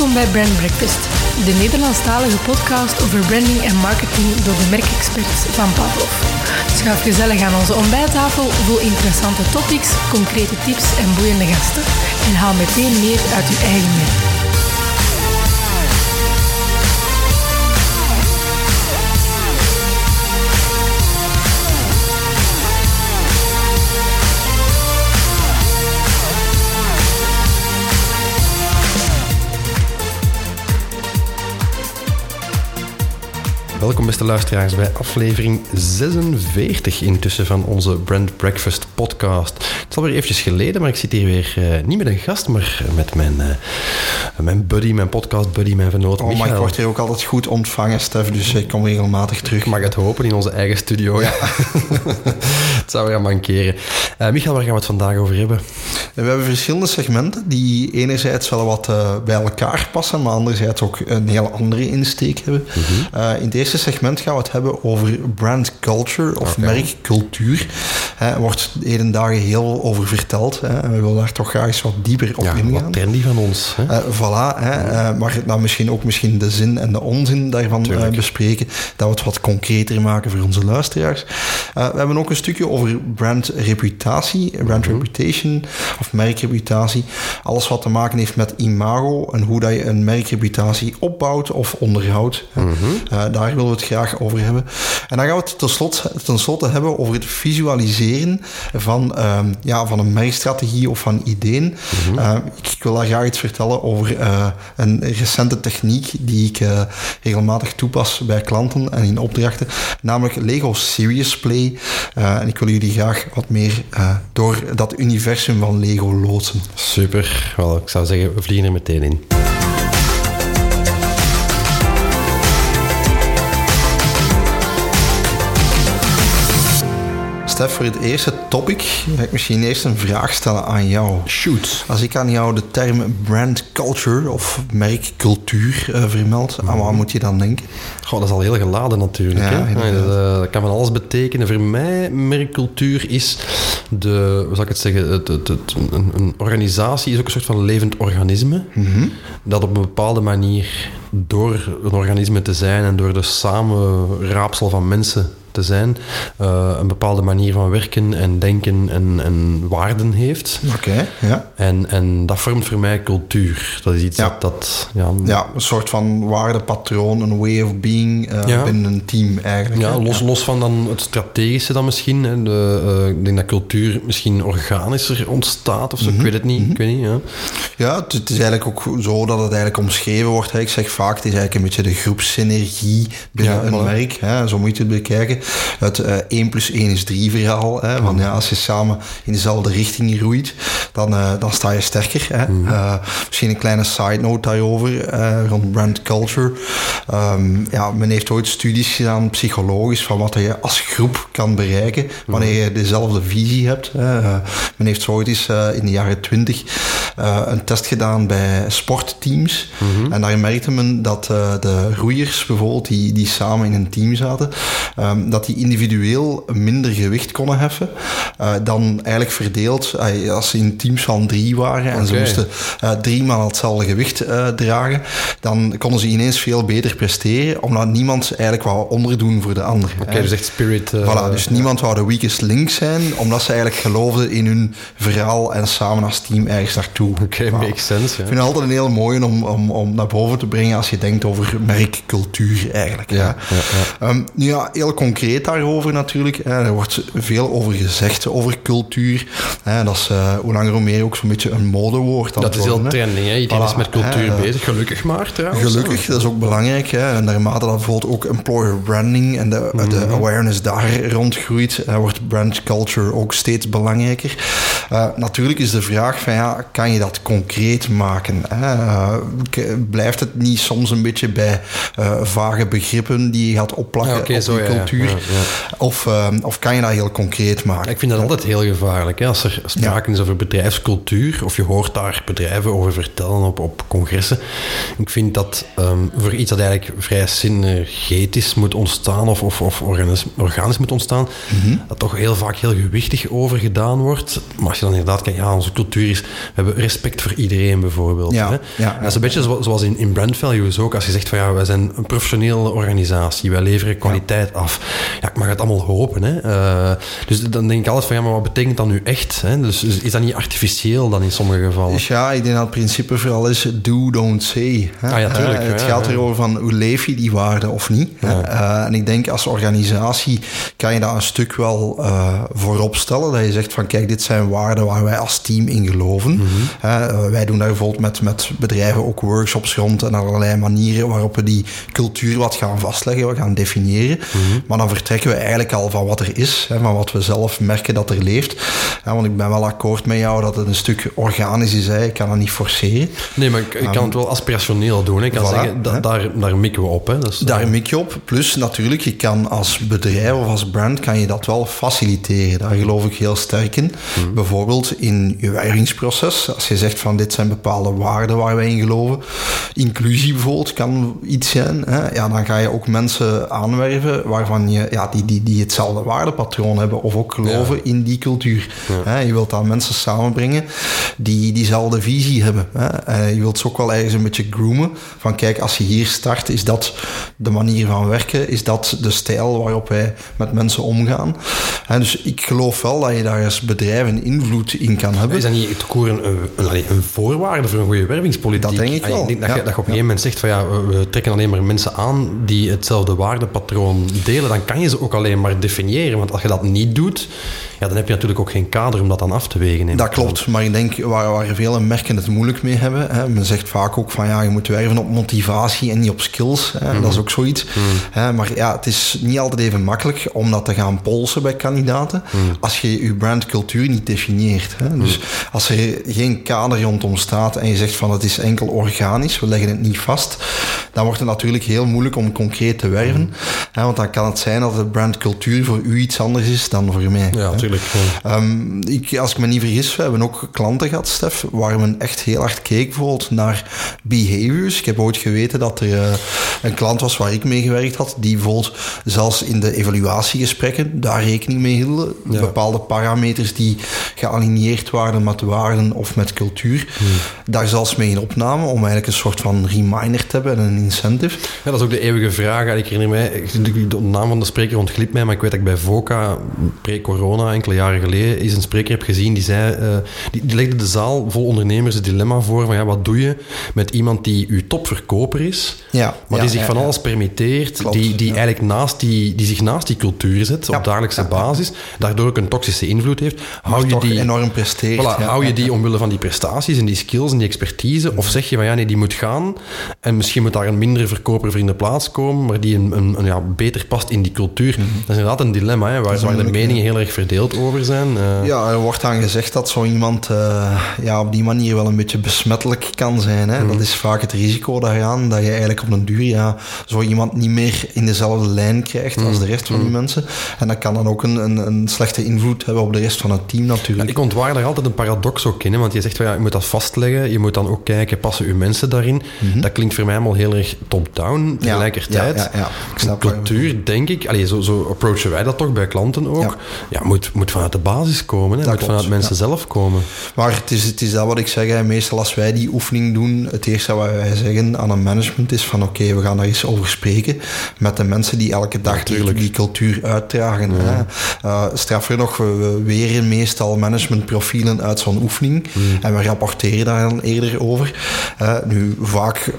Welkom bij Brand Breakfast, de Nederlandstalige podcast over branding en marketing door de merkexperts van Pavlov. Schuif gezellig aan onze ontbijttafel vol interessante topics, concrete tips en boeiende gasten. En haal meteen meer uit uw eigen merk. Welkom beste luisteraars bij aflevering 46 intussen van onze Brand Breakfast podcast. Het is alweer eventjes geleden, maar ik zit hier weer uh, niet met een gast, maar met mijn, uh, mijn buddy, mijn podcast buddy, mijn vernoot Oh, maar ik word hier ook altijd goed ontvangen, Stef, dus ik kom regelmatig terug. Ik mag het hopen in onze eigen studio, ja. het zou weer mankeren. Uh, Michael, waar gaan we het vandaag over hebben? We hebben verschillende segmenten die enerzijds wel wat bij elkaar passen, maar anderzijds ook een heel andere insteek hebben. Mm -hmm. in het eerste segment gaan we het hebben over brand culture of okay. merkcultuur. Er wordt heden dagen heel over verteld. Hè. We willen daar toch graag eens wat dieper op ja, ingaan. Wat trendy van ons. Hè? Voilà. Hè. Maar nou misschien ook misschien de zin en de onzin daarvan bespreken. Dat we het wat concreter maken voor onze luisteraars. we hebben ook een stukje over brand reputatie, brand -hmm. reputation of merkreputatie. Alles wat te maken heeft met imago en hoe dat je een merkreputatie opbouwt of onderhoudt. Mm -hmm. daar willen we het graag over hebben. En dan gaan we het tenslotte, tenslotte hebben over het visualiseren van, uh, ja, van een merkstrategie of van ideeën. Mm -hmm. uh, ik, wil daar graag iets vertellen over uh, een recente techniek die ik regelmatig toepas bij klanten en in opdrachten, namelijk Lego Serious Play. en ik wil jullie graag wat meer door dat universum van Lego loodsen. Super. Wel, ik zou zeggen, we vliegen er meteen in. Stef, voor het eerste topic ga ik misschien eerst een vraag stellen aan jou. Shoot. Als ik aan jou de term brand culture of merkcultuur uh, vermeld, aan wat moet je dan denken? Goh, dat is al heel geladen natuurlijk. Ja, hè? Dat, uh, dat, kan van alles betekenen. Voor mij, merkcultuur is de, hoe zal ik het zeggen, het, het, het, een, een, organisatie is ook een soort van levend organisme mm -hmm. dat op een bepaalde manier door een organisme te zijn en door de samenraapsel van mensen te zijn, uh, een bepaalde manier van werken en denken en, en waarden heeft. Oké, okay, ja. En, en dat vormt voor mij cultuur. Dat is iets ja. dat... dat ja, ja, een soort van waardepatroon, een way of being uh, ja. binnen een team eigenlijk. Ja, los, los van dan het strategische dan misschien. Hè. De, uh, ik denk dat cultuur misschien organischer ontstaat of zo. Mm -hmm. Ik weet het niet. Mm -hmm. Ik weet niet, ja. Ja, het, het, is eigenlijk ook zo dat het eigenlijk omschreven wordt. Hè. Ik zeg vaak, het is eigenlijk een beetje de groepsynergie binnen een merk. Hè. Zo moet je het bekijken. Het uh, 1 plus 1 is 3 verhaal. Hè. Want ja, als je samen in dezelfde richting roeit, dan, uh, dan sta je sterker. Hè. Mhm. Uh, misschien een kleine side note daarover, eh, rond brand culture. Um, ja, men heeft ooit studies gedaan, psychologisch, van wat je als groep kan bereiken wanneer je dezelfde visie hebt. Hè. Men heeft zo ooit eens in de jaren 20 uh, een test gedaan bij sportteams. Mhm. En daar merkte men dat de roeiers bijvoorbeeld, die, die samen in een team zaten, um, dat die individueel minder gewicht konden heffen uh, dan eigenlijk verdeeld uh, als ze in teams van drie waren en ze moesten uh, drie maal hetzelfde gewicht dragen, dan konden ze ineens veel beter presteren, omdat niemand eigenlijk wou onderdoen voor de ander. Oké, dus echt spirit. eh, Voilà, dus niemand wou de weakest link zijn, omdat ze eigenlijk geloofden in hun verhaal en samen als team ergens naartoe. Oké, kwamen. makes sense. Ik Ja. vind het altijd een heel mooie om, om, om naar boven te brengen als je denkt over merkcultuur eigenlijk. Ja, hè. ja, Ehm, nu ja, heel concreet daarover natuurlijk. Hè. Er wordt veel over gezegd, over cultuur. Hè. Dat is uh, hoe langer hoe meer ook zo'n beetje een modewoord. Dat is heel trending, hè? Iedereen Voilà, is met cultuur hè, bezig, gelukkig maar trouwens. Gelukkig, dat is ook belangrijk. Hè. En naarmate dat bijvoorbeeld ook employer branding en de, Mhm. de awareness daar rondgroeit, uh, wordt brand culture ook steeds belangrijker. Uh, natuurlijk is de vraag van ja, kan je dat concreet maken? Hè? Uh, blijft het niet soms een beetje bij vage begrippen die je gaat opplakken Ja, op zo, ja, ja. Of, ehm, of kan je dat heel concreet maken? Ik vind dat altijd heel gevaarlijk. Hè? Als er sprake is over bedrijfscultuur, of je hoort daar bedrijven over vertellen op, op congressen. Ik vind dat um, voor iets dat eigenlijk vrij synergetisch moet ontstaan, of, of, of organisch moet ontstaan, mhm. dat toch heel vaak heel gewichtig over gedaan wordt. Maar als je dan inderdaad kijkt, ja, onze cultuur is, we hebben respect voor iedereen bijvoorbeeld. Ja, hè? Ja, dat is een beetje zoals in, in brand values ook. Als je zegt van ja, wij zijn een professionele organisatie, wij leveren kwaliteit af. Ja, ik mag het allemaal hopen. Hè? Uh, dus dan denk ik altijd van ja, maar wat betekent dat nu echt? Hè? Dus, is dat niet artificieel dan in sommige gevallen? Dus ja, ik denk dat het principe vooral is do, don't say. Hè? Ah, ja, tuurlijk, uh, het gaat erover van hoe leef je die waarde of niet. Uh, en ik denk als organisatie kan je dat een stuk wel voorop stellen. Dat je zegt van kijk, dit zijn waarden waar wij als team in geloven. Mhm. wij doen daar bijvoorbeeld met, met bedrijven ook workshops rond en allerlei manieren waarop we die cultuur wat gaan vastleggen, we gaan definiëren. Mhm. Maar dan vertrekken we eigenlijk al van wat er is, hè, van wat we zelf merken dat er leeft. want ik ben wel akkoord met jou dat het een stuk organisch is. Hè. Ik kan dat niet forceren. Nee, maar ik, ik kan het wel aspirationeel doen. Ik kan zeggen, daar, daar mikken we op. Hè. Dat is, daar mik je op. Plus natuurlijk, je kan als bedrijf of als brand kan je dat wel faciliteren. Daar geloof ik heel sterk in. Mhm. Bijvoorbeeld in je wervingsproces. Als je zegt van dit zijn bepaalde waarden waar wij in geloven. Inclusie bijvoorbeeld kan iets zijn. Hè. Ja, dan ga je ook mensen aanwerven waarvan je, ja, die, die, die hetzelfde waardepatroon hebben of ook geloven in die cultuur. Hè. Je wilt daar mensen samenbrengen die diezelfde visie hebben. Hè. Eh, je wilt ze ook wel ergens een beetje groomen. Van kijk, als je hier start, is dat de manier van werken? Is dat de stijl waarop wij met mensen omgaan? dus ik geloof wel dat je daar als bedrijf een invloed in kan hebben. Is dat niet het een, een, een voorwaarde voor een goede wervingspolitiek? Dat denk ik wel. Ik denk dat, je, dat je op een gegeven moment zegt van ja, we trekken alleen maar mensen aan die hetzelfde waardepatroon delen. Dan kan je ze ook alleen maar definiëren. Want als je dat niet doet, ja, dan heb je natuurlijk ook geen kader om dat dan af te wegen. Dat klopt, maar ik denk waar, waar vele merken het moeilijk mee hebben. Hè, men zegt vaak ook van ja, je moet werven op motivatie en niet op skills. Hè, Dat is mhm. ook zoiets. Mhm. Hè, maar ja, het is niet altijd even makkelijk om dat te gaan polsen bij kandidaten. Mhm. Als je je brandcultuur niet definieert. Hè. Dus als er geen kader rondom staat en je zegt van het is enkel organisch, we leggen het niet vast, dan wordt het natuurlijk heel moeilijk om concreet te werven. Hè, want dan kan het zijn dat de brandcultuur voor u iets anders is dan voor mij. Ja, natuurlijk. Um, ik, als ik me niet vergis, we hebben ook klanten gehad, Stef, waar men echt heel hard keek bijvoorbeeld naar behaviors. Ik heb ooit geweten dat er uh, een klant was waar ik mee gewerkt had, die bijvoorbeeld zelfs in de evaluatiegesprekken daar rekening mee hielden. Bepaalde parameters die gealigneerd waren met waarden of met cultuur, hmm. daar zelfs mee in opname om eigenlijk een soort van reminder te hebben en een incentive. Ja, dat is ook de eeuwige vraag. Ik herinner mij, de naam van de spreker ontglipt mij, maar ik weet dat ik bij VOCA, pre-corona, enkele jaren geleden, is een spreker heb gezien die zei, uh, die, die, legde de zaal vol ondernemers het dilemma voor van ja, wat doe je met iemand die uw topverkoper is, ja, maar die zich van alles permitteert, die, die eigenlijk naast die, die zich naast die cultuur zet op dagelijkse basis, daardoor ook een toxische invloed heeft. Hou je die enorm presteert. Voilà, hou je die omwille van die prestaties en die skills en die expertise, of zeg je van ja, nee, die moet gaan en misschien moet daar een mindere verkoper voor in de plaats komen, maar die een, een, ja, beter past in die cultuur. Mhm. Dat is inderdaad een dilemma, hè, waar, waar de meningen heel erg verdeeld over zijn. Uh. Ja, er wordt dan gezegd dat zo iemand uh, ja, op die manier wel een beetje besmettelijk kan zijn. Hè. Dat mhm. is vaak het risico daaraan, dat je eigenlijk op een duur ja, zo iemand niet meer in dezelfde lijn krijgt als mhm. de rest van die mensen. En dat kan dan ook een, een, een, slechte invloed hebben op de rest van het team natuurlijk. Ja, ik ontwaar daar altijd een paradox ook in, want je zegt van ja, je moet dat vastleggen, je moet dan ook kijken, passen uw mensen daarin? Dat klinkt voor mij allemaal heel erg top-down. Tegelijkertijd, ja, ja, ja, cultuur, denk ik, allee, zo, zo approachen wij dat toch bij klanten ook, ja. moet, moet vanuit de basis komen, hè? moet vanuit mensen zelf komen. Maar het is, het is dat wat ik zeg, hè. meestal als wij die oefening doen, het eerste wat wij zeggen aan een management is van oké, we gaan daar eens over spreken met de mensen die elke dag die, die, cultuur uitdragen. Hè. Uh, straffer nog, we, weren meestal managementprofielen uit zo'n oefening en we rapporteren daar dan eerder over. Uh, nu, vaak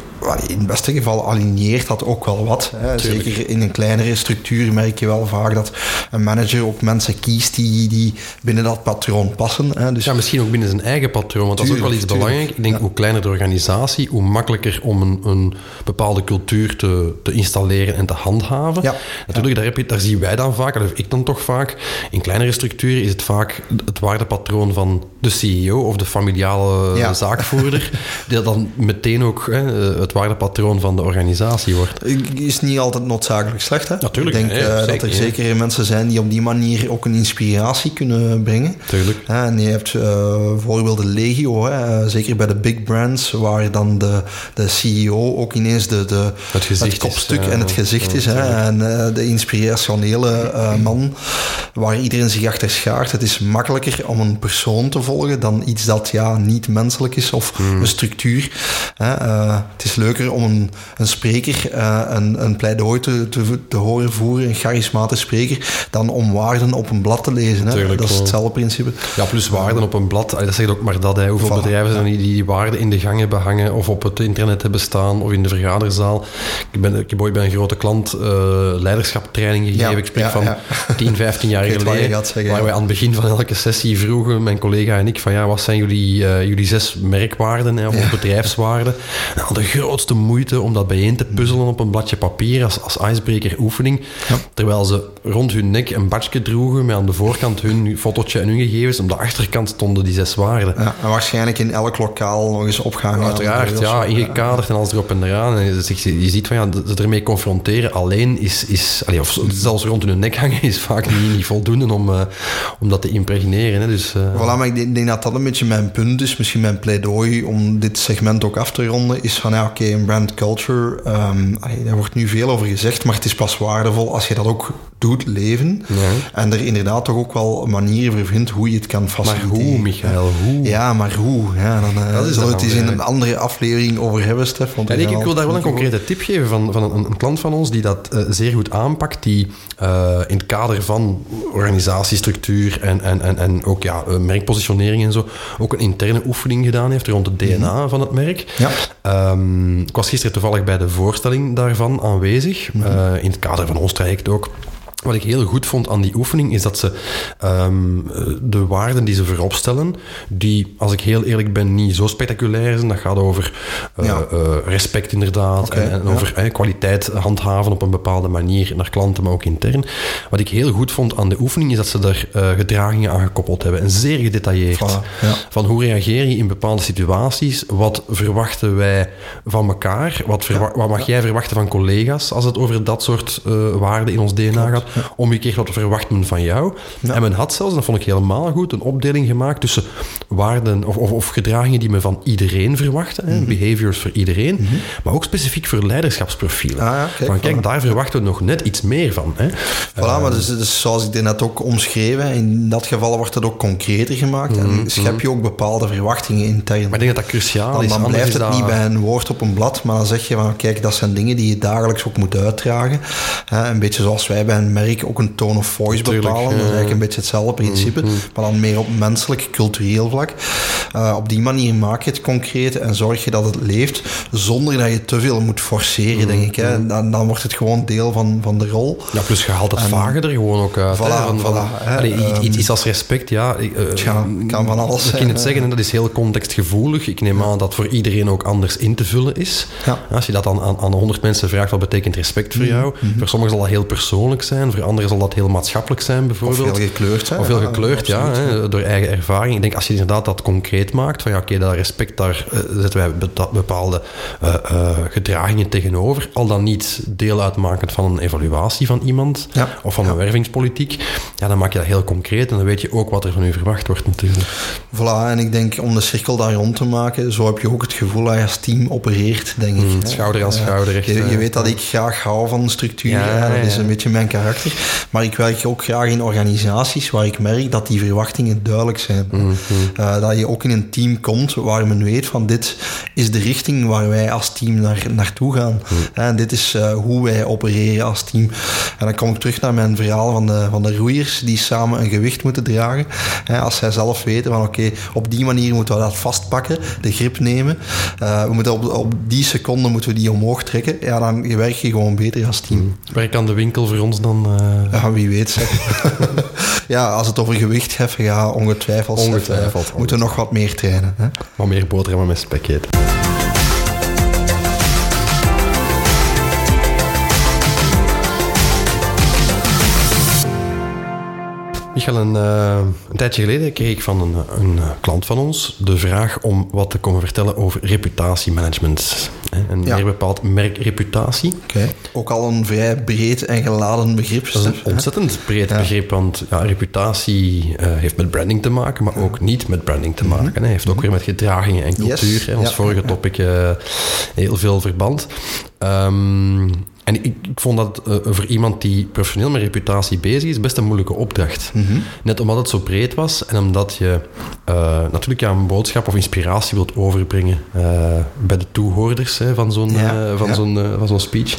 in het beste geval aligneert dat ook wel wat. Hè. Zeker in een kleinere structuur merk je wel vaak dat een manager ook mensen kiest die die, die binnen dat patroon passen. Hè. Dus ja, misschien ook binnen zijn eigen patroon, want dat is ook wel iets belangrijk. Ik denk, hoe kleiner de organisatie, hoe makkelijker om een, een bepaalde cultuur te, te installeren en te handhaven. Ja. Natuurlijk, daar, heb je, daar zien wij dan vaak, dat heb ik dan toch vaak. In kleinere structuren is het vaak het waardepatroon van de CEO of de familiale Ja. zaakvoerder, die dan meteen ook hè, het waardepatroon van de organisatie wordt. is niet altijd noodzakelijk slecht. Hè? Natuurlijk, Ik denk nee, eh, dat er zeker mensen zijn die op die manier ook een inspiratie kunnen brengen. Tuurlijk. En je hebt eh, voorbeelden legio, hè, eh, zeker bij de big brands, waar dan de, de CEO ook ineens de, de, Het gezicht is, kopstuk ja, en het gezicht is. Hè, en eh, de inspirationele eh, man waar iedereen zich achter schaart. Het is makkelijker om een persoon te volgen dan iets dat ja, niet menselijk is of Hmm. een structuur. Hè. Eh, het is leuker om een, een spreker eh, een, een pleidooi te, te, te horen voeren, een charismatisch spreker, dan om waarden op een blad te lezen. Hè. Tuurlijk, dat is hetzelfde principe. Ja, plus waarden op een blad. Allee, Dat zegt ook maar dat. Hè. Hoeveel Voilà, bedrijven zijn die die waarden in de gang hebben hangen of op het internet hebben staan of in de vergaderzaal. Ik, ben, ik heb ooit bij een grote klant eh leiderschaptraining gegeven. Ja, ik spreek ja, van ja. 10, 15 jaar geleden. zeggen, waar wij aan het begin van elke sessie vroegen, mijn collega en ik, van ja, wat zijn jullie, eh, jullie zes merkwaarden hè, of bedrijfswaarden? En hadden de grootste moeite om dat bijeen te puzzelen op een bladje papier als, als icebreaker oefening. Terwijl ze rond hun nek een badje droegen met aan de voorkant hun fotootje en hun gegevens. Op de achterkant stonden die zes waarden. Ja, en waarschijnlijk in elk lokaal nog eens opgehangen. Uiteraard, ja, ingekaderd en alles erop en eraan. En je, ziet- je ziet van ja, ze ermee confronteren alleen is, is allee, of zelfs rond hun nek hangen, is vaak niet, niet voldoende om, eh, om dat te impregneren. Hè. Dus, eh, Voilà, maar ik denk, denk dat dat een beetje mijn punt is, misschien mijn pleidooi om dit segment ook af te ronden, is van ja, oké, een brand culture, allee, daar wordt nu veel over gezegd, maar het is pas waardevol als je dat ook doet leven. Ja. En er inderdaad toch ook wel manieren voor vindt hoe je het kan maar faciliteren. hoe, Michael, hoe? Ja, maar hoe? Ja, dan eh, Dat is het eens in een andere aflevering over hebben, Stef. Want Ja, ik, wil daar wel een concrete tip geven van, van een, een klant van ons die dat eh, zeer goed aanpakt, die eh, in het kader van organisatiestructuur en, en, en, en ook ja, merkpositionering en zo, ook een interne oefening gedaan heeft rond het DNA van het merk. Ja. Ehm, ik was gisteren toevallig bij de voorstelling daarvan aanwezig, eh, in het kader van ons traject ook. Wat ik heel goed vond aan die oefening is dat ze ehm, eh, de waarden die ze voorop stellen, die, als ik heel eerlijk ben, niet zo spectaculair zijn. Dat gaat over eh, Ja. eh, respect inderdaad en, en ja. over eh, kwaliteit handhaven op een bepaalde manier naar klanten, maar ook intern. Wat ik heel goed vond aan de oefening is dat ze daar eh, gedragingen aan gekoppeld hebben en zeer gedetailleerd. Voilà, ja. Van hoe reageer je in bepaalde situaties? Wat verwachten wij van elkaar? Wat, wat mag jij verwachten van collega's als het over dat soort waarden in ons DNA gaat? Omgekeerd, wat verwacht men van jou? Ja. En men had zelfs, dat vond ik helemaal goed, een opdeling gemaakt tussen waarden of, of, of gedragingen die men van iedereen verwachtte, Mhm. behaviors voor iedereen, maar ook specifiek voor leiderschapsprofielen. Ah ja, kijk, van, kijk, voilà. daar verwachten we nog net iets meer van. Hè. Voilà, maar dus, dus zoals ik dit net ook omschreven, in dat geval wordt het ook concreter gemaakt en schep je ook bepaalde verwachtingen intern. Maar ik denk dat dat cruciaal Dan, is. dan blijft het dat- niet bij een woord op een blad, maar dan zeg je van kijk, dat zijn dingen die je dagelijks ook moet uitdragen. Hè, een beetje zoals wij bij een merk ook een tone of voice bepalen. Dat is eigenlijk een beetje hetzelfde principe, maar dan meer op menselijk, cultureel vlak. Eh, op die manier maak je het concreet en zorg je dat het leeft, zonder dat je te veel moet forceren, denk ik. Hè. Dan, dan wordt het gewoon deel van, van de rol. Ja, plus je haalt het vage er gewoon ook uit. Voilà, hè, van, van, hè, allee, iets- iets, iets als respect, ja. ik, eh, Tja, kan van alles Ik kan het zeggen, en dat is heel contextgevoelig. Ik neem aan dat voor iedereen ook anders in te vullen is. Ja. Als je dat aan, aan, aan 100 mensen vraagt, wat betekent respect voor jou? Voor sommigen zal dat heel persoonlijk zijn, voor anderen zal dat heel maatschappelijk zijn, Of bijvoorbeeld. heel gekleurd zijn. Of heel Ja, gekleurd, ja, absoluut. hè, door eigen ervaring. Ik denk als je inderdaad dat concreet maakt, van ja, oké, dat respect, daar eh, zetten wij be- bepaalde eh, eh, gedragingen tegenover, al dan niet deel uitmakend van een evaluatie van iemand Ja. of van een wervingspolitiek, ja, dan maak je dat heel concreet en dan weet je ook wat er van u verwacht wordt natuurlijk. Voilà, en ik denk om de cirkel daar rond te maken, zo heb je ook het gevoel dat je als team opereert, denk ik. Mm, hè. schouder aan schouder, echt, Je, je weet dat ik graag hou van structuur, hè, dat is een beetje mijn karakter. Maar ik werk ook graag in organisaties waar ik merk dat die verwachtingen duidelijk zijn. Mm, Eh, dat je ook in een team komt waar men weet van dit is de richting waar wij als team naar, naartoe gaan. Mm. En dit is eh, hoe wij opereren als team. En dan kom ik terug naar mijn verhaal van de, van de roeiers die samen een gewicht moeten dragen. Als zij zelf weten van oké, op die manier moeten we dat vastpakken, de grip nemen. Eh, we moeten op, op die seconde moeten we die omhoog trekken. Ja, dan werk je gewoon beter als team. Werk aan de winkel voor ons dan... eh, Ja, wie weet. Zeg. ja, als het over gewicht heffen gaat, ongetwijfeld, ongetwijfeld moeten we nog wat meer trainen. Hè? Wat meer boterhammen met spek eten. Michael, een, uh, een, tijdje geleden kreeg ik van een, een, klant van ons de vraag om wat te komen vertellen over reputatiemanagement. En meer bepaald merkreputatie. Okay. Ook al een vrij breed en geladen begrip. Dat is een ontzettend breed begrip, want ja, reputatie uh, heeft met branding te maken, maar ook niet met branding te maken. Mm heeft ook mhm. weer met gedragingen en cultuur. Yes. Ons vorige topic uh, heel veel verband. Um, en ik, ik vond dat uh, voor iemand die professioneel met reputatie bezig is, best een moeilijke opdracht. Mhm. Net omdat het zo breed was en omdat je uh, natuurlijk ja, een boodschap of inspiratie wilt overbrengen uh, bij de toehoorders hè, van zo'n ja, van ja. zo'n van zo'n speech.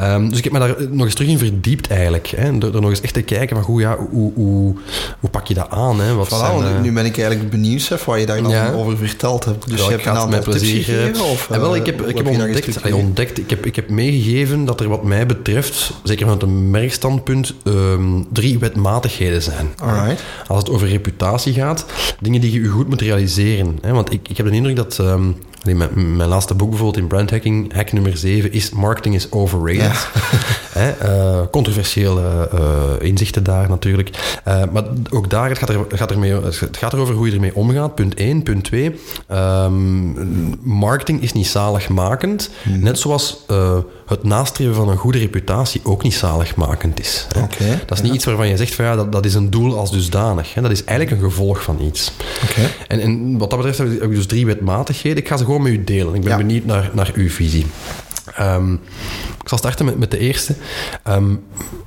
Um, dus ik heb me daar nog eens terug in verdiept eigenlijk. Hè, door, door nog eens echt te kijken van hoe, ja, hoe, hoe, hoe pak je dat aan? Hè? Wat voilà, zijn, nu ben ik eigenlijk benieuwd wat je daar dan over verteld hebt. Dus je hebt een aantal tips gegeven? Of, en wel, ik heb, ik heb ontdekt, ontdekt, ik heb, ik heb meegegeven dat er wat mij betreft, zeker vanuit een merkstandpunt, um, drie wetmatigheden zijn. Alright. Als het over reputatie gaat, dingen die je je goed moet realiseren. Hè? Want ik, ik heb de indruk dat... Um, mijn, mijn, laatste boek bijvoorbeeld in brandhacking, hack nummer 7, is Marketing is overrated. Ja. uh, controversiële uh, inzichten daar natuurlijk. Uh, maar ook daar het gaat, er, gaat, ermee, het gaat erover hoe je ermee omgaat. Punt 1. Punt 2. Um, ehm, marketing is niet zaligmakend. Hmm. Net zoals het nastreven van een goede reputatie ook niet zaligmakend is. Hè. Okay, dat is niet iets waarvan je zegt van ja, dat, dat is een doel als dusdanig. Hè. Dat is eigenlijk een gevolg van iets. Okay. En, en wat dat betreft heb ik dus drie wetmatigheden. Ik ga ze gewoon met u delen. Ik ben benieuwd naar, naar uw visie. Um, ik zal starten met, met de eerste. Um,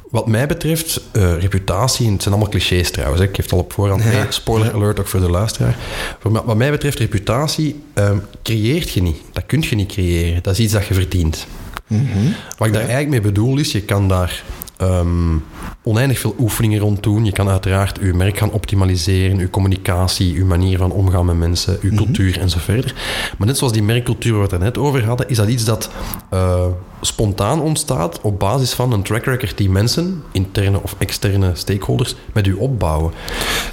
wat mij betreft, uh, reputatie, het zijn allemaal clichés trouwens. Hè. Ik geef het al op voorhand ja. Spoiler alert ook voor de luisteraar. Wat mij betreft, reputatie um, creëert je niet. Dat kun je niet creëren. Dat is iets dat je verdient. Mm -hmm. Wat ik daar eigenlijk mee bedoel is, je kan daar um, oneindig veel oefeningen rond doen. Je kan uiteraard je merk gaan optimaliseren, je communicatie, je manier van omgaan met mensen, je mm -hmm. cultuur en zo verder. Maar net zoals die merkcultuur waar we het net over hadden, is dat iets dat uh, spontaan ontstaat op basis van een track record die mensen, interne of externe stakeholders, met u opbouwen.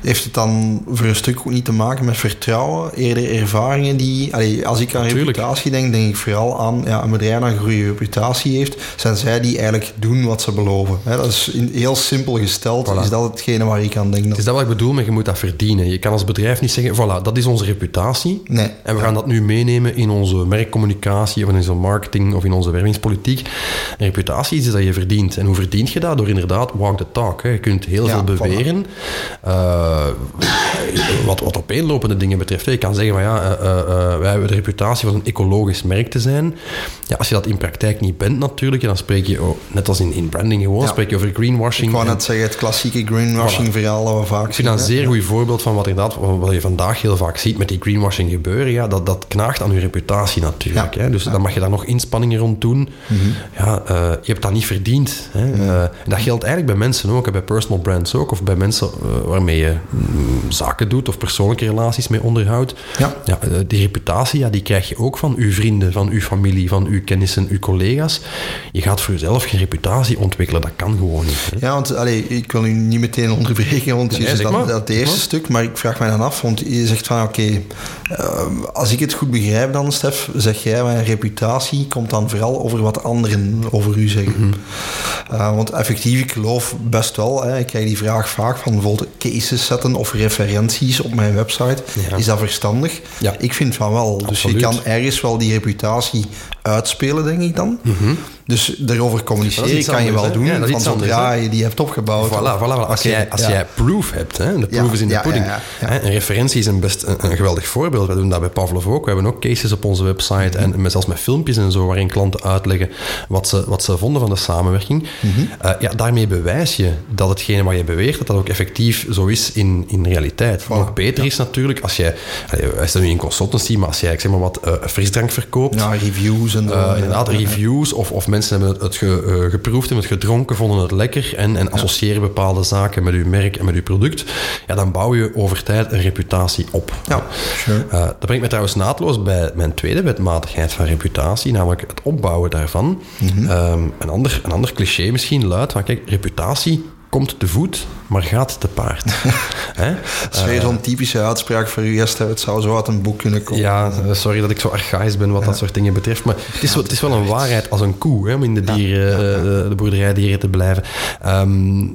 Heeft het dan voor een stuk ook niet te maken met vertrouwen, eerder ervaringen die... Allee, als ik aan reputatie denk, denk ik vooral aan ja, een bedrijf dat een goede reputatie heeft, zijn zij die eigenlijk doen wat ze beloven. Dat is heel simpel gesteld, voilà. is dat hetgene waar ik aan denk. Is dat wat ik bedoel, maar je moet dat verdienen. Je kan als bedrijf niet zeggen, voilà, dat is onze reputatie. Nee. En we gaan dat nu meenemen in onze merkcommunicatie of in onze marketing of in onze wervingspolitiek politiek. reputatie is dat je verdient. En hoe verdient je dat? Door inderdaad walk the talk. Hè. Je kunt heel veel beweren. Uh, wat, wat opeenlopende dingen betreft. Je kan zeggen van ja, uh, uh, wij hebben de reputatie van een ecologisch merk te zijn. Ja, als je dat in praktijk niet bent natuurlijk, dan spreek je, oh, net als in, in branding gewoon, ja. spreek je over greenwashing. Ik wou net zeggen, het klassieke greenwashing voilà. verhaal dat we vaak Ik vind dat een zeer goed voorbeeld van wat, inderdaad, wat je vandaag heel vaak ziet met die greenwashing gebeuren. Ja, dat, dat knaagt aan je reputatie natuurlijk. Hè. Dus dan mag je daar nog inspanningen rond doen. Mm-hmm. Ja, uh, je hebt dat niet verdiend. Hè. Uh, en dat geldt eigenlijk bij mensen ook, bij personal brands ook, of bij mensen uh, waarmee je mm, zaken doet of persoonlijke relaties mee onderhoudt. Ja. Ja, die reputatie, ja, die krijg je ook van uw vrienden, van uw familie, van uw kennissen, uw collega's. Je gaat voor jezelf geen reputatie ontwikkelen, dat kan gewoon niet. Hè. Ja, want allee, ik wil u niet meteen onderbreken, want nee, je dat, dat eerste stuk, maar ik vraag mij dan af, want je zegt van oké, okay, als ik het goed begrijp dan, Stef, zeg jij, mijn reputatie komt dan vooral over wat anderen over u zeggen. Mm -hmm. uh, want effectief, ik geloof best wel, hè, ik krijg die vraag vaak van bijvoorbeeld cases zetten of referenties op mijn website. Ja. Is dat verstandig? Ja. Ik vind van wel. Absoluut. Dus je kan ergens wel die reputatie uitspelen, denk ik dan. Mm -hmm. Dus daarover communiceren kan je wel doen. Ja, dat is van zodra je die hebt opgebouwd. Voilà, voilà, voilà. Als, jij, als ja. jij proof hebt, hè, de proof Ja, is in de pudding. Een referentie is een, best, een, een geweldig voorbeeld. We doen dat bij Pavlov ook. We hebben ook cases op onze website en met, zelfs met filmpjes en zo, waarin klanten uitleggen wat ze, wat ze vonden van de samenwerking. Mhm. Uh, ja, daarmee bewijs je dat hetgene wat je beweert, dat dat ook effectief zo is in, in realiteit. Nog beter is natuurlijk als jij, wij staan nu in consultancy, maar als jij ik zeg maar wat uh, frisdrank verkoopt, Ja, reviews en zo. uh, inderdaad, reviews of, of mensen hebben het, ge, uh, geproefd en het gedronken, vonden het lekker en, en associëren bepaalde zaken met uw merk en met uw product. Ja, dan bouw je over tijd een reputatie op. Ja, sure. Uh, dat brengt me trouwens naadloos bij mijn tweede wetmatigheid van reputatie, namelijk het opbouwen daarvan. Mhm. Um, een, ander, een ander cliché misschien luidt van kijk, reputatie komt te voet maar gaat te paard. Dat is weer zo'n typische uitspraak voor u. Het zou zo uit een boek kunnen komen. Ja, sorry dat ik zo archaïs ben wat dat soort dingen betreft. Maar het is, wel, het is wel een waarheid als een koe, hè, om in de, dieren, uh, de boerderijdieren te blijven. Ehm,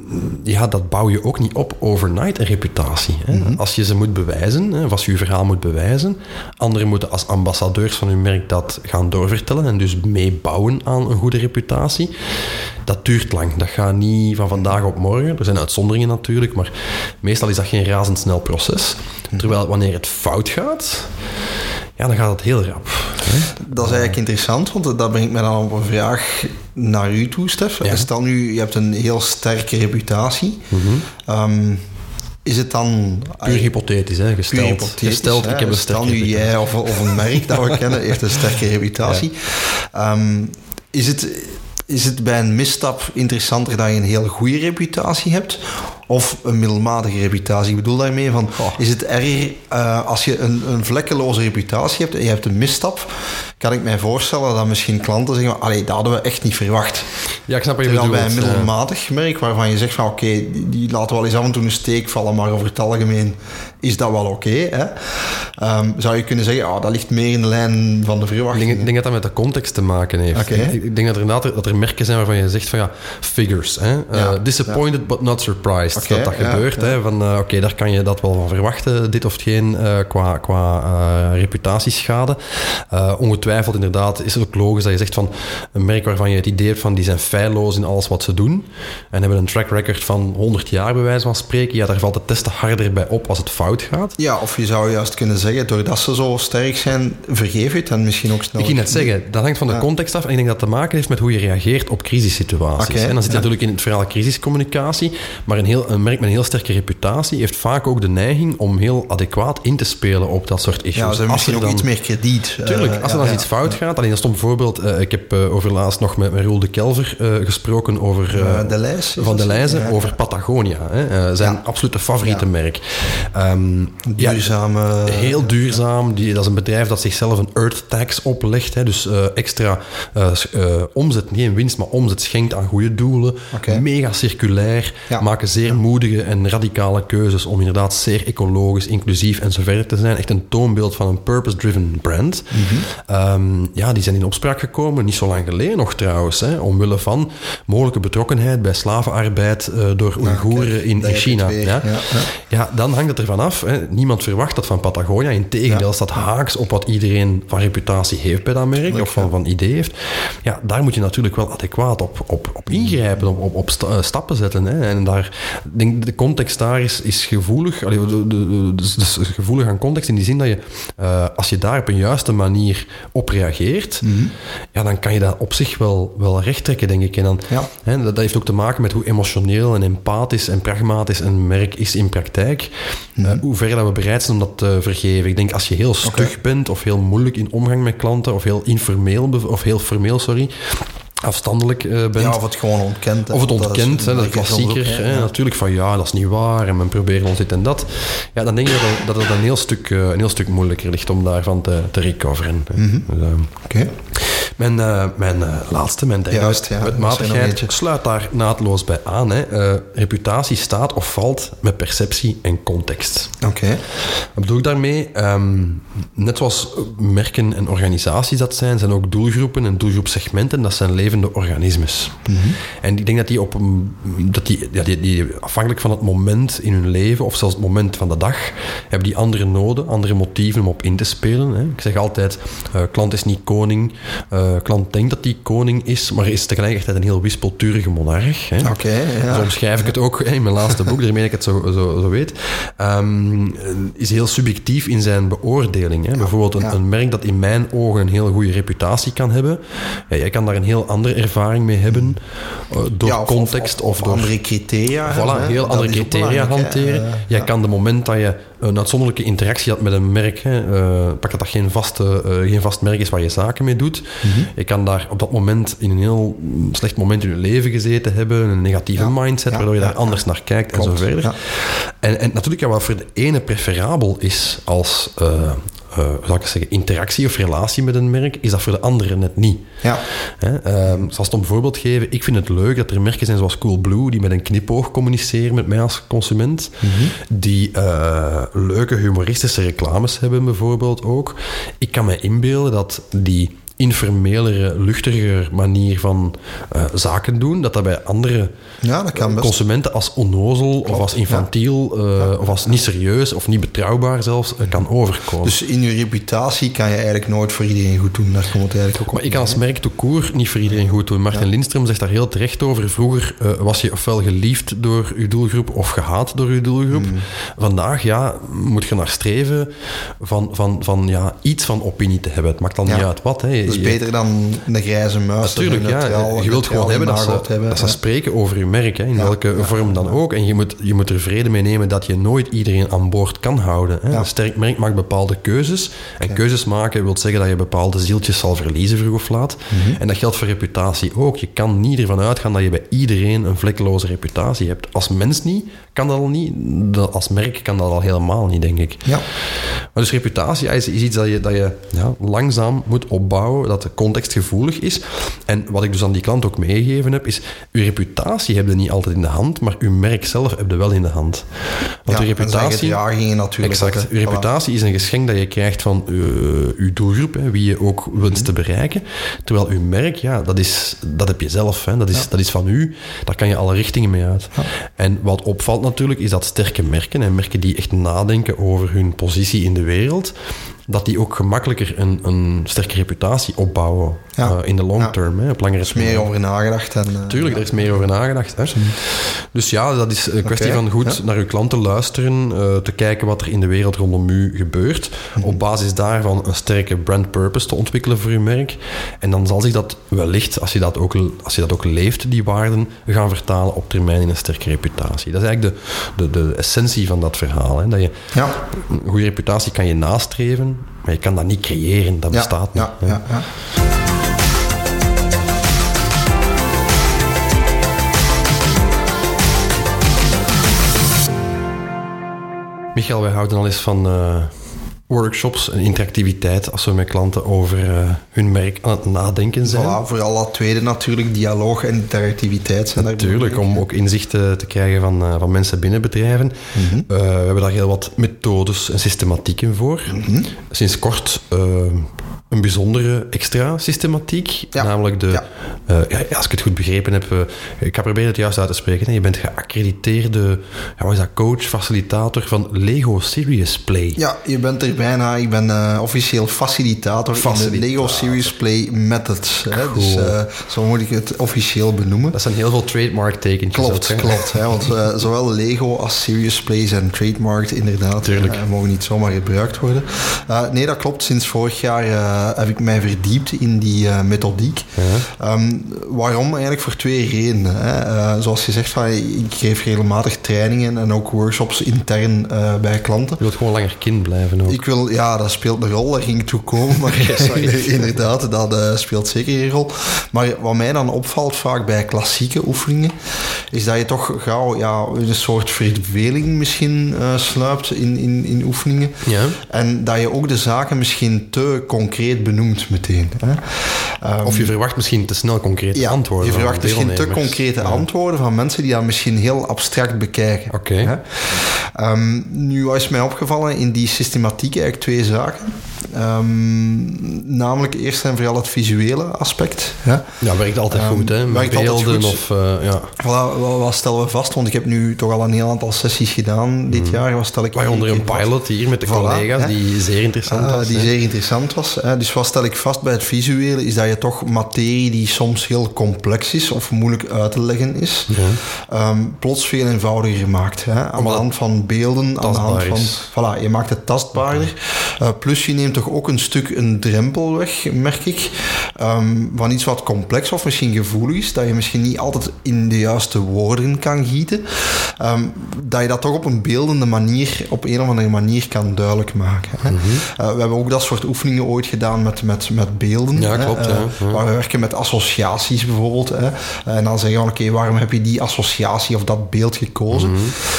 ja, dat bouw je ook niet op overnight, een reputatie. Hè. Mhm. Als je ze moet bewijzen, hè, of als je je verhaal moet bewijzen, anderen moeten als ambassadeurs van hun merk dat gaan doorvertellen en dus meebouwen aan een goede reputatie. Dat duurt lang. Dat gaat niet van vandaag op morgen. Er zijn uitzonderingen natuurlijk, maar meestal is dat geen razendsnel proces. Mhm. Terwijl wanneer het fout gaat, ja, dan gaat het heel rap. Dat is eigenlijk interessant, want dat brengt mij dan op een vraag naar u toe, Stef. Stel nu, je hebt een heel sterke reputatie. Mm is het dan... Puur hypothetisch, hè? Gesteld. Gesteld, ik heb een Stel nu jij of, of, een merk dat we kennen heeft een sterke reputatie. Ehm, is het is het bij een misstap interessanter dat je een heel goede reputatie hebt of een middelmatige reputatie? Ik bedoel daarmee van, is het erger uh, als je een, een vlekkeloze reputatie hebt en je hebt een misstap, kan ik mij voorstellen dat misschien klanten zeggen, allee, dat hadden we echt niet verwacht. Ja, ik snap wat je bedoelt. bij een middelmatig merk waarvan je zegt van, oké, die, die, laten wel eens af en toe een steek vallen, maar over het algemeen is dat wel oké. um, zou je kunnen zeggen, oh, dat ligt meer in de lijn van de verwachting. Ik denk, dat dat met de context te maken heeft. Ik denk dat er inderdaad dat er merken zijn waarvan je zegt van ja, figures. Hè? Uh, disappointed but not surprised dat dat gebeurt. Hè? Van uh, oké, daar kan je dat wel van verwachten, dit of geen, uh, qua, qua reputatieschade. ongetwijfeld inderdaad is het ook logisch dat je zegt van een merk waarvan je het idee hebt van die zijn feilloos in alles wat ze doen en hebben een track record van 100 jaar bij wijze van spreken, ja, daar valt het testen harder bij op als het fout gaat. Ja, of je zou juist kunnen zeggen, doordat ze zo sterk zijn, vergeef je het en misschien ook snel. Ik ging net zeggen, dat hangt van de context af en ik denk dat het te maken heeft met hoe je reageert op crisissituaties. en dan zit je natuurlijk in het verhaal crisiscommunicatie, maar een, heel, een merk met een heel sterke reputatie heeft vaak ook de neiging om heel adequaat in te spelen op dat soort issues. Ja, ze hebben misschien ook iets meer krediet. Tuurlijk, als er dan iets fout gaat, alleen dat stond bijvoorbeeld, uh, ik heb uh, overlaatst nog met, met Roel de Kelver uh, gesproken over... de van de Lijzen, over Patagonia. Hè, zijn absolute favoriete merk. Um, Um, Duurzame... heel duurzaam. Die, dat is een bedrijf dat zichzelf een earth tax oplegt. Hè, dus uh, extra uh, uh, omzet, niet in winst, maar omzet schenkt aan goede doelen. Okay. Mega circulair. Ja. Maken zeer moedige en radicale keuzes om inderdaad zeer ecologisch, inclusief en zo verder te zijn. Echt een toonbeeld van een purpose-driven brand. Mm -hmm. um, ja, die zijn in opspraak gekomen, niet zo lang geleden nog trouwens, hè, omwille van mogelijke betrokkenheid bij slavenarbeid door Oeigoeren in, in China. Ja? Ja, ja, dan hangt het ervan af Niemand verwacht dat van Patagonia. Integendeel, ja. staat haaks op wat iedereen van reputatie heeft bij dat merk, of van, van idee heeft. Ja, daar moet je natuurlijk wel adequaat op, op, op ingrijpen, op, op, op eh, stappen zetten. Hè. En daar, denk, de context daar is, is gevoelig. Allee, dus, dus gevoelig aan context in die zin dat je, uh, als je daar op een juiste manier op reageert, mm -hmm. ja, dan kan je dat op zich wel, wel recht trekken, denk ik. En dan, ja. hè, dat, heeft ook te maken met hoe emotioneel en empathisch en pragmatisch een merk is in praktijk. -hmm. uh, hoe ver dat we bereid zijn om dat te vergeven. Ik denk als je heel stug bent of heel moeilijk in omgang met klanten of heel informeel of heel formeel, sorry, afstandelijk uh, bent. Ja, of het gewoon ontkent. Of het ontkent, dat is, hè, klassieker. hè, Natuurlijk van ja, dat is niet waar en men proberen ons dit en dat. Ja, dan denk ik dat het, dat het een, heel stuk, uh, een heel stuk moeilijker ligt om daarvan te, te recoveren. Mm -hmm. dus, uh, Oké. Mijn, uh, mijn uh, laatste, mijn derde Juist, ja, wetmatigheid, sluit daar naadloos bij aan. Hè. Uh, reputatie staat of valt met perceptie en context. Oké. Okay. Wat bedoel ik daarmee? Um, net zoals merken en organisaties dat zijn, zijn ook doelgroepen en doelgroepsegmenten, dat zijn levende organismes. Mm -hmm. En ik denk dat die, op, dat die, ja, die, die afhankelijk van het moment in hun leven, of zelfs het moment van de dag, hebben die andere noden, andere motieven om op in te spelen. Hè. Ik zeg altijd, klant is niet koning, uh, klant denkt dat die koning is, maar is tegelijkertijd een heel wispelturige monarch. Oké, okay, ja. Zo omschrijf ik het ook in mijn laatste boek, daarmee ik het zo, zo, zo weet. Um, is heel subjectief in zijn beoordeling. Hè. Bijvoorbeeld een, ja. een, merk dat in mijn ogen een heel goede reputatie kan hebben. Jij kan daar een heel andere ervaring mee hebben, uh, door of, context of, of, of door... andere criteria. Voilà, heel andere criteria hanteren. Jij kan de moment dat je een uitzonderlijke interactie had met een merk, hè, uh, pak dat dat geen, vaste, uh, geen vast merk is waar je zaken mee doet. Mm -hmm. Je kan daar op dat moment in een heel slecht moment in je leven gezeten hebben, een negatieve ja. mindset, ja, waardoor je daar ja, anders naar kijkt Klopt. en zo verder. En, en natuurlijk, ja, wat voor de ene preferabel is als uh, uh, zal ik zeggen, interactie of relatie met een merk, is dat voor de anderen net niet. Ja. Hè? Um, zal een voorbeeld geven? Ik vind het leuk dat er merken zijn zoals Coolblue, die met een knipoog communiceren met mij als consument, mm -hmm. die uh, leuke humoristische reclames hebben bijvoorbeeld ook. Ik kan me inbeelden dat die informelere, luchtiger manier van uh, zaken doen, dat dat bij andere ja, dat kan best. consumenten als onnozel of als infantiel ja. Uh, ja. of als niet serieus of niet betrouwbaar zelfs uh, kan overkomen. Dus in je reputatie kan je eigenlijk nooit voor iedereen goed doen. Daar komt het eigenlijk ook op. Maar ik kan als merk de koer niet voor iedereen goed doen. Martin Lindström zegt daar heel terecht over. Vroeger was je ofwel geliefd door je doelgroep of gehaat door je doelgroep. Mm. Vandaag ja, moet je naar streven van, van, van ja, iets van opinie te hebben. Het maakt dan niet uit wat. Hè. Dat is beter dan een grijze muis. Natuurlijk, ja. Je wilt gewoon hebben dat ze, hebben, dat ze spreken over je merk, hè, in welke vorm dan ook. En je moet, je moet er vrede mee nemen dat je nooit iedereen aan boord kan houden. Hè. Een sterk merk maakt bepaalde keuzes. En keuzes maken wil zeggen dat je bepaalde zieltjes zal verliezen, vroeg of laat. Mm -hmm. En dat geldt voor reputatie ook. Je kan niet ervan uitgaan dat je bij iedereen een vlekkeloze reputatie hebt. Als mens niet, kan dat al niet. Als merk kan dat al helemaal niet, denk ik. Ja. Maar dus reputatie is, is iets dat je, dat je ja, langzaam moet opbouwen, dat de context gevoelig is. En wat ik dus aan die klant ook meegegeven heb, is uw reputatie heb je niet altijd in de hand, maar uw merk zelf heb je wel in de hand. Want ja, uw reputatie... natuurlijk. Exact. Uw reputatie is een geschenk dat je krijgt van uh, uw doelgroep, hè, wie je ook wenst te bereiken. Terwijl uw merk, ja, dat, is, dat heb je zelf. Hè. Dat, is, ja. dat is van u. Daar kan je alle richtingen mee uit. Ja. En wat opvalt natuurlijk, is dat sterke merken, en merken die echt nadenken over hun positie in de wereld, dat die ook gemakkelijker een, een sterke reputatie opbouwen ja. uh, in de long term. Hè, op langere er is meer over nagedacht. En, uh, Tuurlijk, er is meer over nagedacht. Hè. Dus ja, dat is een kwestie okay. van goed naar uw klanten luisteren, uh, te kijken wat er in de wereld rondom u gebeurt. Mm -hmm. Op basis daarvan een sterke brand purpose te ontwikkelen voor uw merk. En dan zal zich dat wellicht, als je dat ook, als je dat ook leeft, die waarden, gaan vertalen op termijn in een sterke reputatie. Dat is eigenlijk de, de, de essentie van dat verhaal. Hè. Dat je, ja. Een goede reputatie kan je nastreven, maar je kan dat niet creëren, dat bestaat ja, niet. Ja, Michael, wij houden al eens van uh, workshops en interactiviteit als we met klanten over uh, hun merk aan het nadenken zijn. Voilà, vooral dat tweede natuurlijk, dialoog en interactiviteit zijn Natuurlijk, om ook inzichten te krijgen van, uh, van mensen binnen bedrijven. Mm -hmm. we hebben daar heel wat methodes en systematieken voor. Mm -hmm. Sinds kort een bijzondere extra systematiek. Ja. Namelijk de, ja. Uh, ja, als ik het goed begrepen heb, uh, ik ga proberen het juist uit te spreken. Je bent geaccrediteerde ja, wat is dat, coach, facilitator van Lego Serious Play. Ja, je bent er bijna. Ik ben uh, officieel facilitator, facilitator in de Lego Serious Play Methods. Cool. Hè? Dus zo moet ik het officieel benoemen. Dat zijn heel veel trademark tekentjes. Klopt, ook, klopt. Hè? Want zowel Lego als Serious Play zijn trademarked inderdaad. Tuurlijk. mogen niet zomaar gebruikt worden. nee, dat klopt. Sinds vorig jaar heb ik mij verdiept in die methodiek. Um, waarom? Eigenlijk voor twee redenen. Hè. Zoals je zegt, van, ik geef regelmatig trainingen en ook workshops intern bij klanten. Je wilt gewoon langer kind blijven ook. Ik wil, ja, dat speelt een rol. Daar ging ik toe komen. Maar inderdaad, dat speelt zeker een rol. Maar wat mij dan opvalt vaak bij klassieke oefeningen, is dat je toch gauw ja, een soort verveling misschien sluipt in, in, in oefeningen. Ja. En dat je ook de zaken misschien te concreet benoemt meteen. Hè. Um, of je verwacht misschien te snel concrete ja, antwoorden. Je verwacht misschien te concrete ja. antwoorden van mensen die dat misschien heel abstract bekijken. Oké. Okay. Um, nu is mij opgevallen in die systematiek eigenlijk twee zaken. Um, namelijk eerst en vooral het visuele aspect. Ja, ja werkt altijd um, goed, hè? Met werkt beelden altijd goed. of... Uh, ja. Voilà, wat, stellen we vast? Want ik heb nu toch al een heel aantal sessies gedaan dit mm. jaar. Wat stel ik Waaronder een pilot hier met de voilà, collega's, hè? die zeer interessant uh, was. Die hè? zeer interessant was. Hè? Dus wat stel ik vast bij het visuele, is dat je toch materie die soms heel complex is of moeilijk uit te leggen is, ja. um, plots veel eenvoudiger maakt. Hè? Aan de hand van beelden, aan de hand van... Is. Voilà, je maakt het tastbaarder. Uh, plus je neemt toch ook een stuk een drempel weg, merk ik. Ehm, van iets wat complex of misschien gevoelig is, dat je misschien niet altijd in de juiste woorden kan gieten. Ehm, dat je dat toch op een beeldende manier, op een of andere manier kan duidelijk maken. Hè. Mhm. Eh, we hebben ook dat soort oefeningen ooit gedaan met, met, met beelden. Ja, klopt. Hè, uh, Waar we werken met associaties bijvoorbeeld. Hè. En dan zeggen we, oké, waarom heb je die associatie of dat beeld gekozen? Mm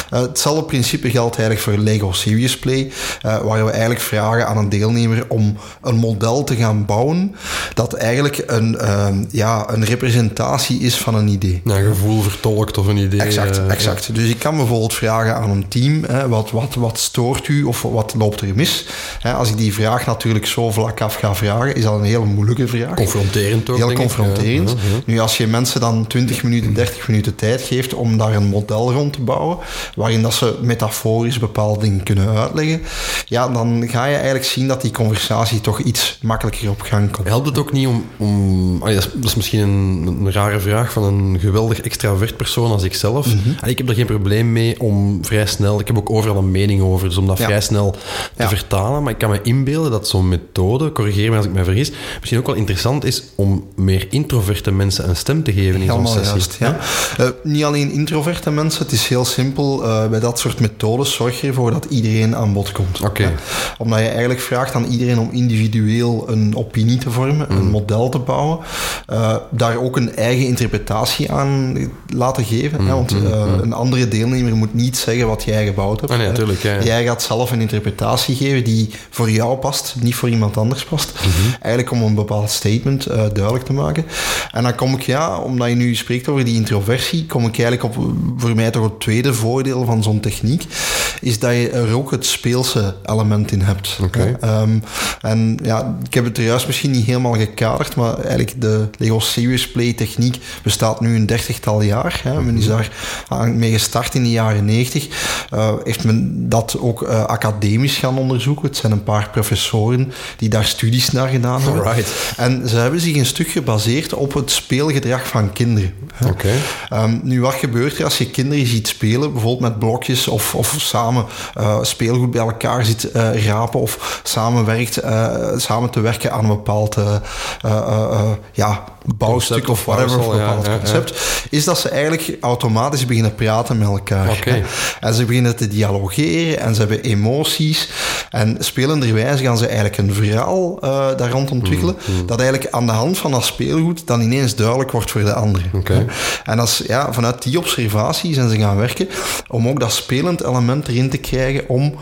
hetzelfde principe geldt eigenlijk voor Lego Serious Play, waar we eigenlijk vragen aan een deelnemer om een model te gaan bouwen dat eigenlijk een, ehm, ja, een representatie is van een idee. Een gevoel vertolkt of een idee. Exact, exact. Dus ik kan bijvoorbeeld vragen aan een team, hè, wat, wat, wat stoort u of wat loopt er mis? Hè, als ik die vraag natuurlijk zo vlak af ga vragen, is dat een hele moeilijke vraag. Confronterend ook, Heel confronterend. Nu, als je mensen dan 20 minuten, 30 minuten tijd geeft om daar een model rond te bouwen, waarin dat ze metaforisch bepaalde dingen kunnen uitleggen, ja, dan ga je eigenlijk zien dat die conversatie toch iets makkelijker op gang komt. Helpt het ook niet om... om dat, is, misschien een, een, rare vraag van een geweldig extravert persoon als ikzelf. Mm Ik heb er geen probleem mee om vrij snel... Ik heb ook overal een mening over, dus om dat vrij snel te vertalen. Maar ik kan me inbeelden dat zo'n methode, corrigeer me als ik me vergis, misschien ook wel interessant is om meer introverte mensen een stem te geven in zo'n sessie. Juist, ja. Uh, niet alleen introverte mensen, het is heel simpel. Uh, bij dat soort methodes zorg je ervoor dat iedereen aan bod komt. Oké. Omdat je eigenlijk vraagt aan iedereen om individueel een opinie te vormen, een mm. model te bouwen. Uh, daar ook een eigen interpretatie aan laten geven. Mm. Want mm. een andere deelnemer moet niet zeggen wat jij gebouwd hebt. Ah, nee, ja, Jij gaat zelf een interpretatie geven die voor jou past, niet voor iemand anders past. -hmm. Eigenlijk om een bepaald statement duidelijk te maken. En dan kom ik, ja, omdat je nu spreekt over die introversie, kom ik eigenlijk op voor mij toch het tweede voordeel van zo'n techniek, is dat je er ook het speelse element in hebt. Okay. Um, en ja, ik heb het er juist misschien niet helemaal gekaderd, maar eigenlijk de Lego Serious Play techniek bestaat nu een dertigtal jaar. Hè. Men is daar mee gestart in de jaren negentig. Uh, heeft men dat ook uh, academisch gaan onderzoeken. Het zijn een paar professoren die daar studies naar gedaan hebben. Alright. En ze hebben zich een stuk gebaseerd op het speelgedrag van kinderen. Okay. Um, nu, wat gebeurt er als je kinderen ziet spelen, bijvoorbeeld met blokjes of, of samen uh, speelgoed bij elkaar ziet rapen of samenwerkt, samen te werken aan een bepaald ja, bouwstuk of whatever, of een bepaald ja, concept, ja. is dat ze eigenlijk automatisch beginnen praten met elkaar. Okay. En ze beginnen te dialogeren en ze hebben emoties. En spelenderwijs gaan ze eigenlijk een verhaal daar rond ontwikkelen, Mm, dat eigenlijk aan de hand van dat speelgoed dan ineens duidelijk wordt voor de anderen. Okay. En als, ja, vanuit die observatie zijn ze gaan werken om ook dat spelend element erin te krijgen om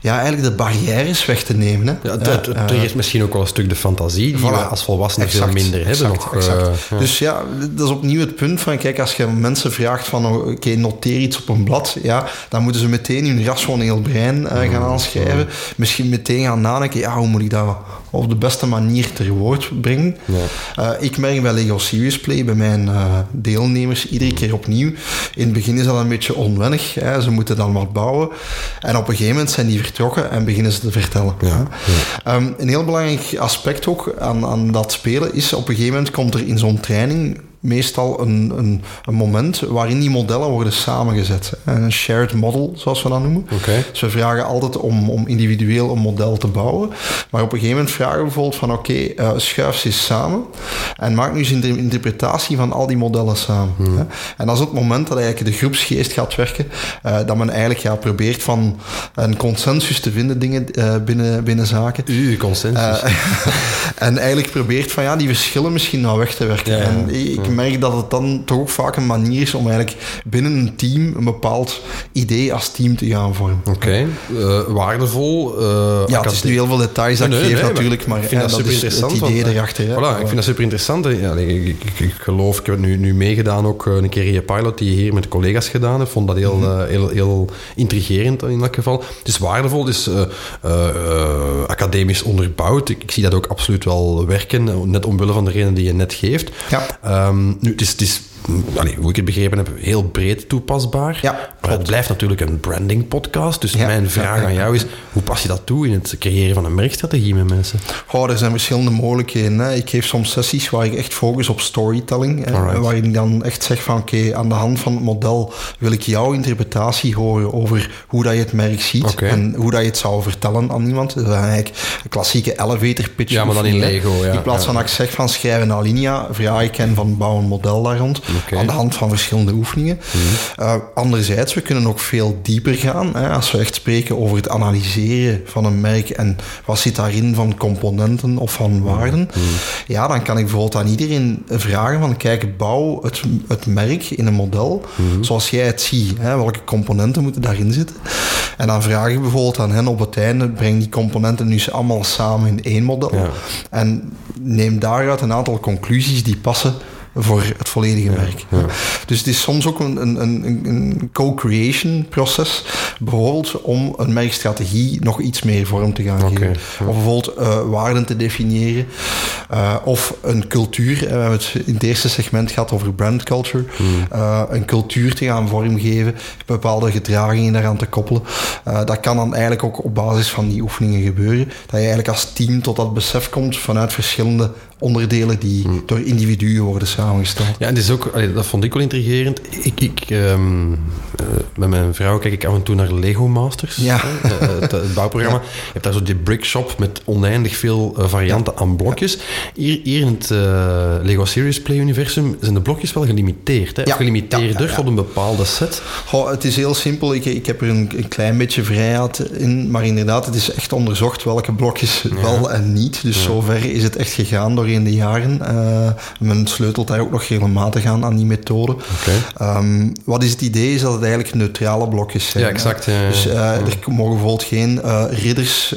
ja, eigenlijk de barrières weg te nemen. Hè. Ja, dat, dat is misschien ook wel een stuk de fantasie die voilà. we als volwassenen exact, veel minder hebben. Exact, nog, exact. Uh, ja. Dus ja, dat is opnieuw het punt van, kijk, als je mensen vraagt van, oké, okay, noteer iets op een blad, ja, dan moeten ze meteen hun rationeel brein uh, gaan aanschrijven. Mm. Misschien meteen gaan nadenken, ja, hoe moet ik dat op de beste manier ter woord brengen. Ja. ik merk bij Lego Serious Play, bij mijn deelnemers, iedere keer opnieuw. In het begin is dat een beetje onwennig. Hè. Ze moeten dan wat bouwen. En op een gegeven moment zijn die vertrokken en beginnen ze te vertellen. Ja. Um, een heel belangrijk aspect ook aan, aan dat spelen is, op een gegeven moment komt er in zo'n training meestal een, een, een, moment waarin die modellen worden samengezet. Een shared model, zoals we dat noemen. Okay. Dus we vragen altijd om, om individueel een model te bouwen. Maar op een gegeven moment vragen we bijvoorbeeld van oké, okay, uh, schuif ze eens samen en maak nu eens een interpretatie van al die modellen samen. Hmm. Hè? En dat is het moment dat eigenlijk de groepsgeest gaat werken, uh, dat men eigenlijk ja, probeert van een consensus te vinden dingen uh, binnen, binnen zaken. U, consensus. en eigenlijk probeert van ja, die verschillen misschien nou weg te werken. Ja, ja. En ik merk dat het dan toch ook vaak een manier is om eigenlijk binnen een team een bepaald idee als team te gaan vormen. Oké, okay. uh, waardevol. Uh, ja, het is nu heel veel details dat nee, ik geef nee, natuurlijk, maar ik vind ja, dat, dat super is interessant. het idee want, erachter. Voilà, ik vind dat super interessant. Ja, ik, ik, ik, ik, geloof, ik heb het nu, nu meegedaan ook een keer in je pilot die je hier met collega's gedaan hebt. vond dat heel, mm -hmm. uh, heel, heel intrigerend in elk geval. Het is waardevol, het is academisch onderbouwd. Ik, ik, zie dat ook absoluut wel werken, net omwille van de reden die je net geeft. Ja. Um, nu, het is, het is allee, hoe ik het begrepen heb, heel breed toepasbaar. Ja, maar het blijft natuurlijk een branding podcast. Dus mijn vraag aan jou is, hoe pas je dat toe in het creëren van een merkstrategie met mensen? Oh, er zijn verschillende mogelijkheden. Hè. Ik geef soms sessies waar ik echt focus op storytelling. Hè, waar ik dan echt zeg van, oké, aan de hand van het model wil ik jouw interpretatie horen over hoe dat je het merk ziet. En hoe dat je het zou vertellen aan iemand. Dat is eigenlijk een klassieke elevator pitch. Ja, maar dan in Lego. In plaats van dat ik zeg van schrijf een alinea, vraag ik hen van bouw een model daar rond. Aan de hand van verschillende oefeningen. Mm anderzijds, we kunnen ook veel dieper gaan. Hè, als we echt spreken over het analyseren van een merk en wat zit daarin van componenten of van waarden. Mhm. Ja, dan kan ik bijvoorbeeld aan iedereen vragen van kijk, bouw het, het merk in een model mhm. zoals jij het ziet. Hè, welke componenten moeten daarin zitten? En dan vraag ik bijvoorbeeld aan hen op het einde, breng die componenten nu allemaal samen in één model. En neem daaruit een aantal conclusies die passen voor het volledige merk. Dus het is soms ook een, een, een, een co-creation proces, bijvoorbeeld om een merkstrategie nog iets meer vorm te gaan geven. Of bijvoorbeeld uh, waarden te definiëren, uh, of een cultuur. We hebben het in het eerste segment gehad over brand culture. Uh, een cultuur te gaan vormgeven, bepaalde gedragingen daaraan te koppelen. dat kan dan eigenlijk ook op basis van die oefeningen gebeuren. Dat je eigenlijk als team tot dat besef komt vanuit verschillende onderdelen die hmm. door individuen worden samengesteld. Ja, en is ook, dat vond ik wel intrigerend. Ik, ik, um, uh, met mijn vrouw kijk ik af en toe naar Lego Masters, ja. uh, het, het, bouwprogramma. Je hebt daar zo die brick shop met oneindig veel varianten aan blokjes. Hier, hier in het Lego Serious Play universum zijn de blokjes wel gelimiteerd. Hè? Ja. Of gelimiteerder tot een bepaalde set. Goh, het is heel simpel. Ik, ik heb er een, een, klein beetje vrijheid in. Maar inderdaad, het is echt onderzocht welke blokjes wel en niet. Dus zover is het echt gegaan door in de jaren. Uh, men sleutelt daar ook nog regelmatig aan, aan die methode. Ehm, wat is het idee? Is dat het eigenlijk neutrale blokjes zijn. Ja, exact. Dus uh, er mogen bijvoorbeeld geen uh, ridders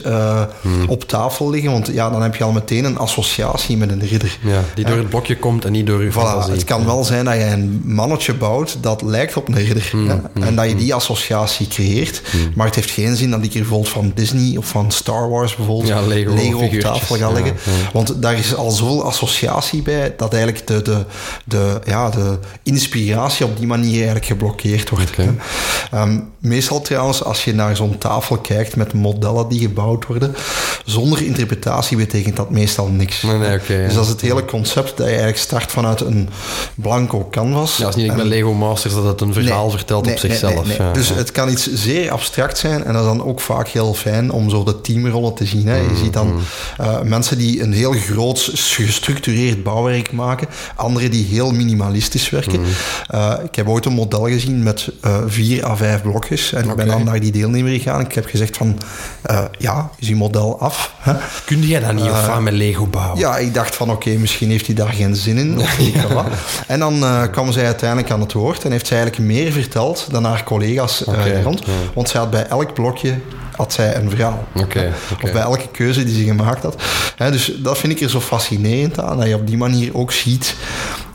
hmm. op tafel liggen, want ja, dan heb je al meteen een associatie met een ridder. Ja, die door het blokje komt en niet door je voilà, Het kan wel zijn dat je een mannetje bouwt dat lijkt op een ridder. Hmm, hmm, en dat je die associatie creëert. Maar het heeft geen zin dat ik hier bijvoorbeeld van Disney of van Star Wars bijvoorbeeld Lego, Lego op tafel ga leggen. Want daar is al zoveel associatie bij dat eigenlijk de, de, de, ja, de inspiratie op die manier eigenlijk geblokkeerd wordt. Ehm, meestal trouwens, als je naar zo'n tafel kijkt met modellen die gebouwd worden, zonder interpretatie betekent dat meestal niks. Nee, nee, dus dat is het hele concept dat je eigenlijk start vanuit een blanco canvas. Ja, als niet ik ben Lego Masters dat het een verhaal vertelt op zichzelf. Ja, dus het kan iets zeer abstract zijn en dat is dan ook vaak heel fijn om zo de teamrollen te zien. Hè. Je mm, ziet dan mm. uh, mensen die een heel groot gestructureerd bouwwerk maken. Anderen die heel minimalistisch werken. Mhm. Eh, ik heb ooit een model gezien met uh, vier à vijf blokjes. En ik ben dan naar die deelnemer gegaan. Ik heb gezegd van, uh, ja, is uw model af? Hè? Kun jij dat niet of met Lego bouwen? Ja, ik dacht van, oké, misschien heeft hij daar geen zin in. Of en dan kwam zij uiteindelijk aan het woord en heeft zij eigenlijk meer verteld dan haar collega's okay. rond. Want zij had bij elk blokje had zij een verhaal. Okay, Of bij elke keuze die ze gemaakt had. dus dat vind ik er zo fascinerend aan, dat je op die manier ook ziet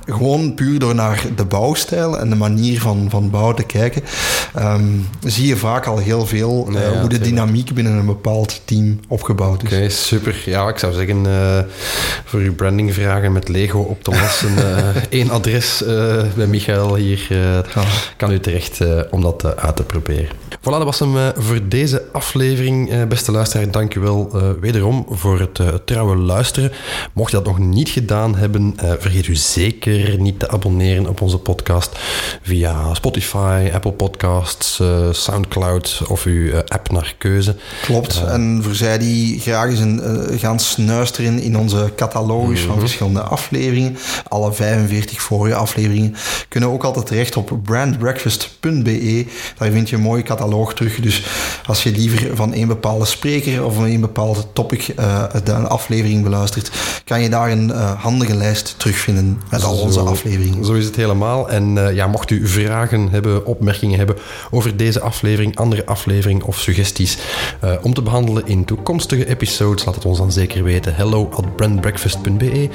gewoon puur door naar de bouwstijl en de manier van, van bouwen te kijken, ehm, zie je vaak al heel veel uh, hoe de dynamiek binnen een bepaald team opgebouwd is. Oké, super. Ja, ik zou zeggen, uh, voor uw brandingvragen met Lego op te lossen, uh, één adres bij Michael hier kan u terecht om dat uit te proberen. Voilà, dat was hem voor deze aflevering. beste luisteraar, dank u wel wederom voor het trouwe luisteren. Mocht je dat nog niet gedaan hebben, vergeet u zeker niet te abonneren op onze podcast via Spotify, Apple Podcasts, uh, Soundcloud of uw uh, app naar keuze. Klopt. Uh, en voor zij die graag eens een, gaan snuisteren in onze catalogus van mhm. verschillende afleveringen, alle 45 vorige afleveringen, kunnen ook altijd terecht op brandbreakfast.be. Daar vind je een mooie catalogus terug. Dus als je liever van een bepaalde spreker of van een bepaald topic de aflevering beluistert, kan je daar een handige lijst terugvinden met al onze afleveringen. Zo is het helemaal. En uh, ja, mocht u vragen hebben, opmerkingen hebben over deze aflevering, andere aflevering of suggesties uh, om te behandelen in toekomstige episodes, laat het ons dan zeker weten. Hello at brandbreakfast.be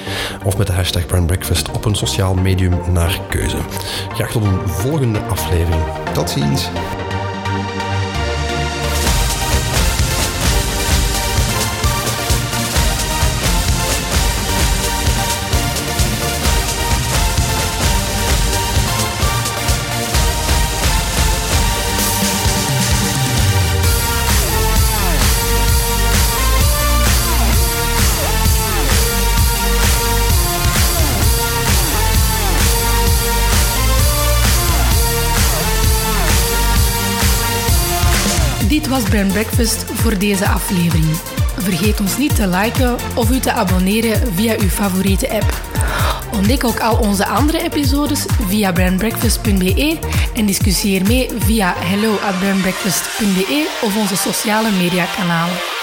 of met de hashtag brandbreakfast op een sociaal medium naar keuze. Graag tot een volgende aflevering. Tot ziens. Was Brand Breakfast voor deze aflevering. Vergeet ons niet te liken of u te abonneren via uw favoriete app. Ontdek ook al onze andere episodes via brandbreakfast.be en discussieer mee via hello of onze sociale mediakanalen.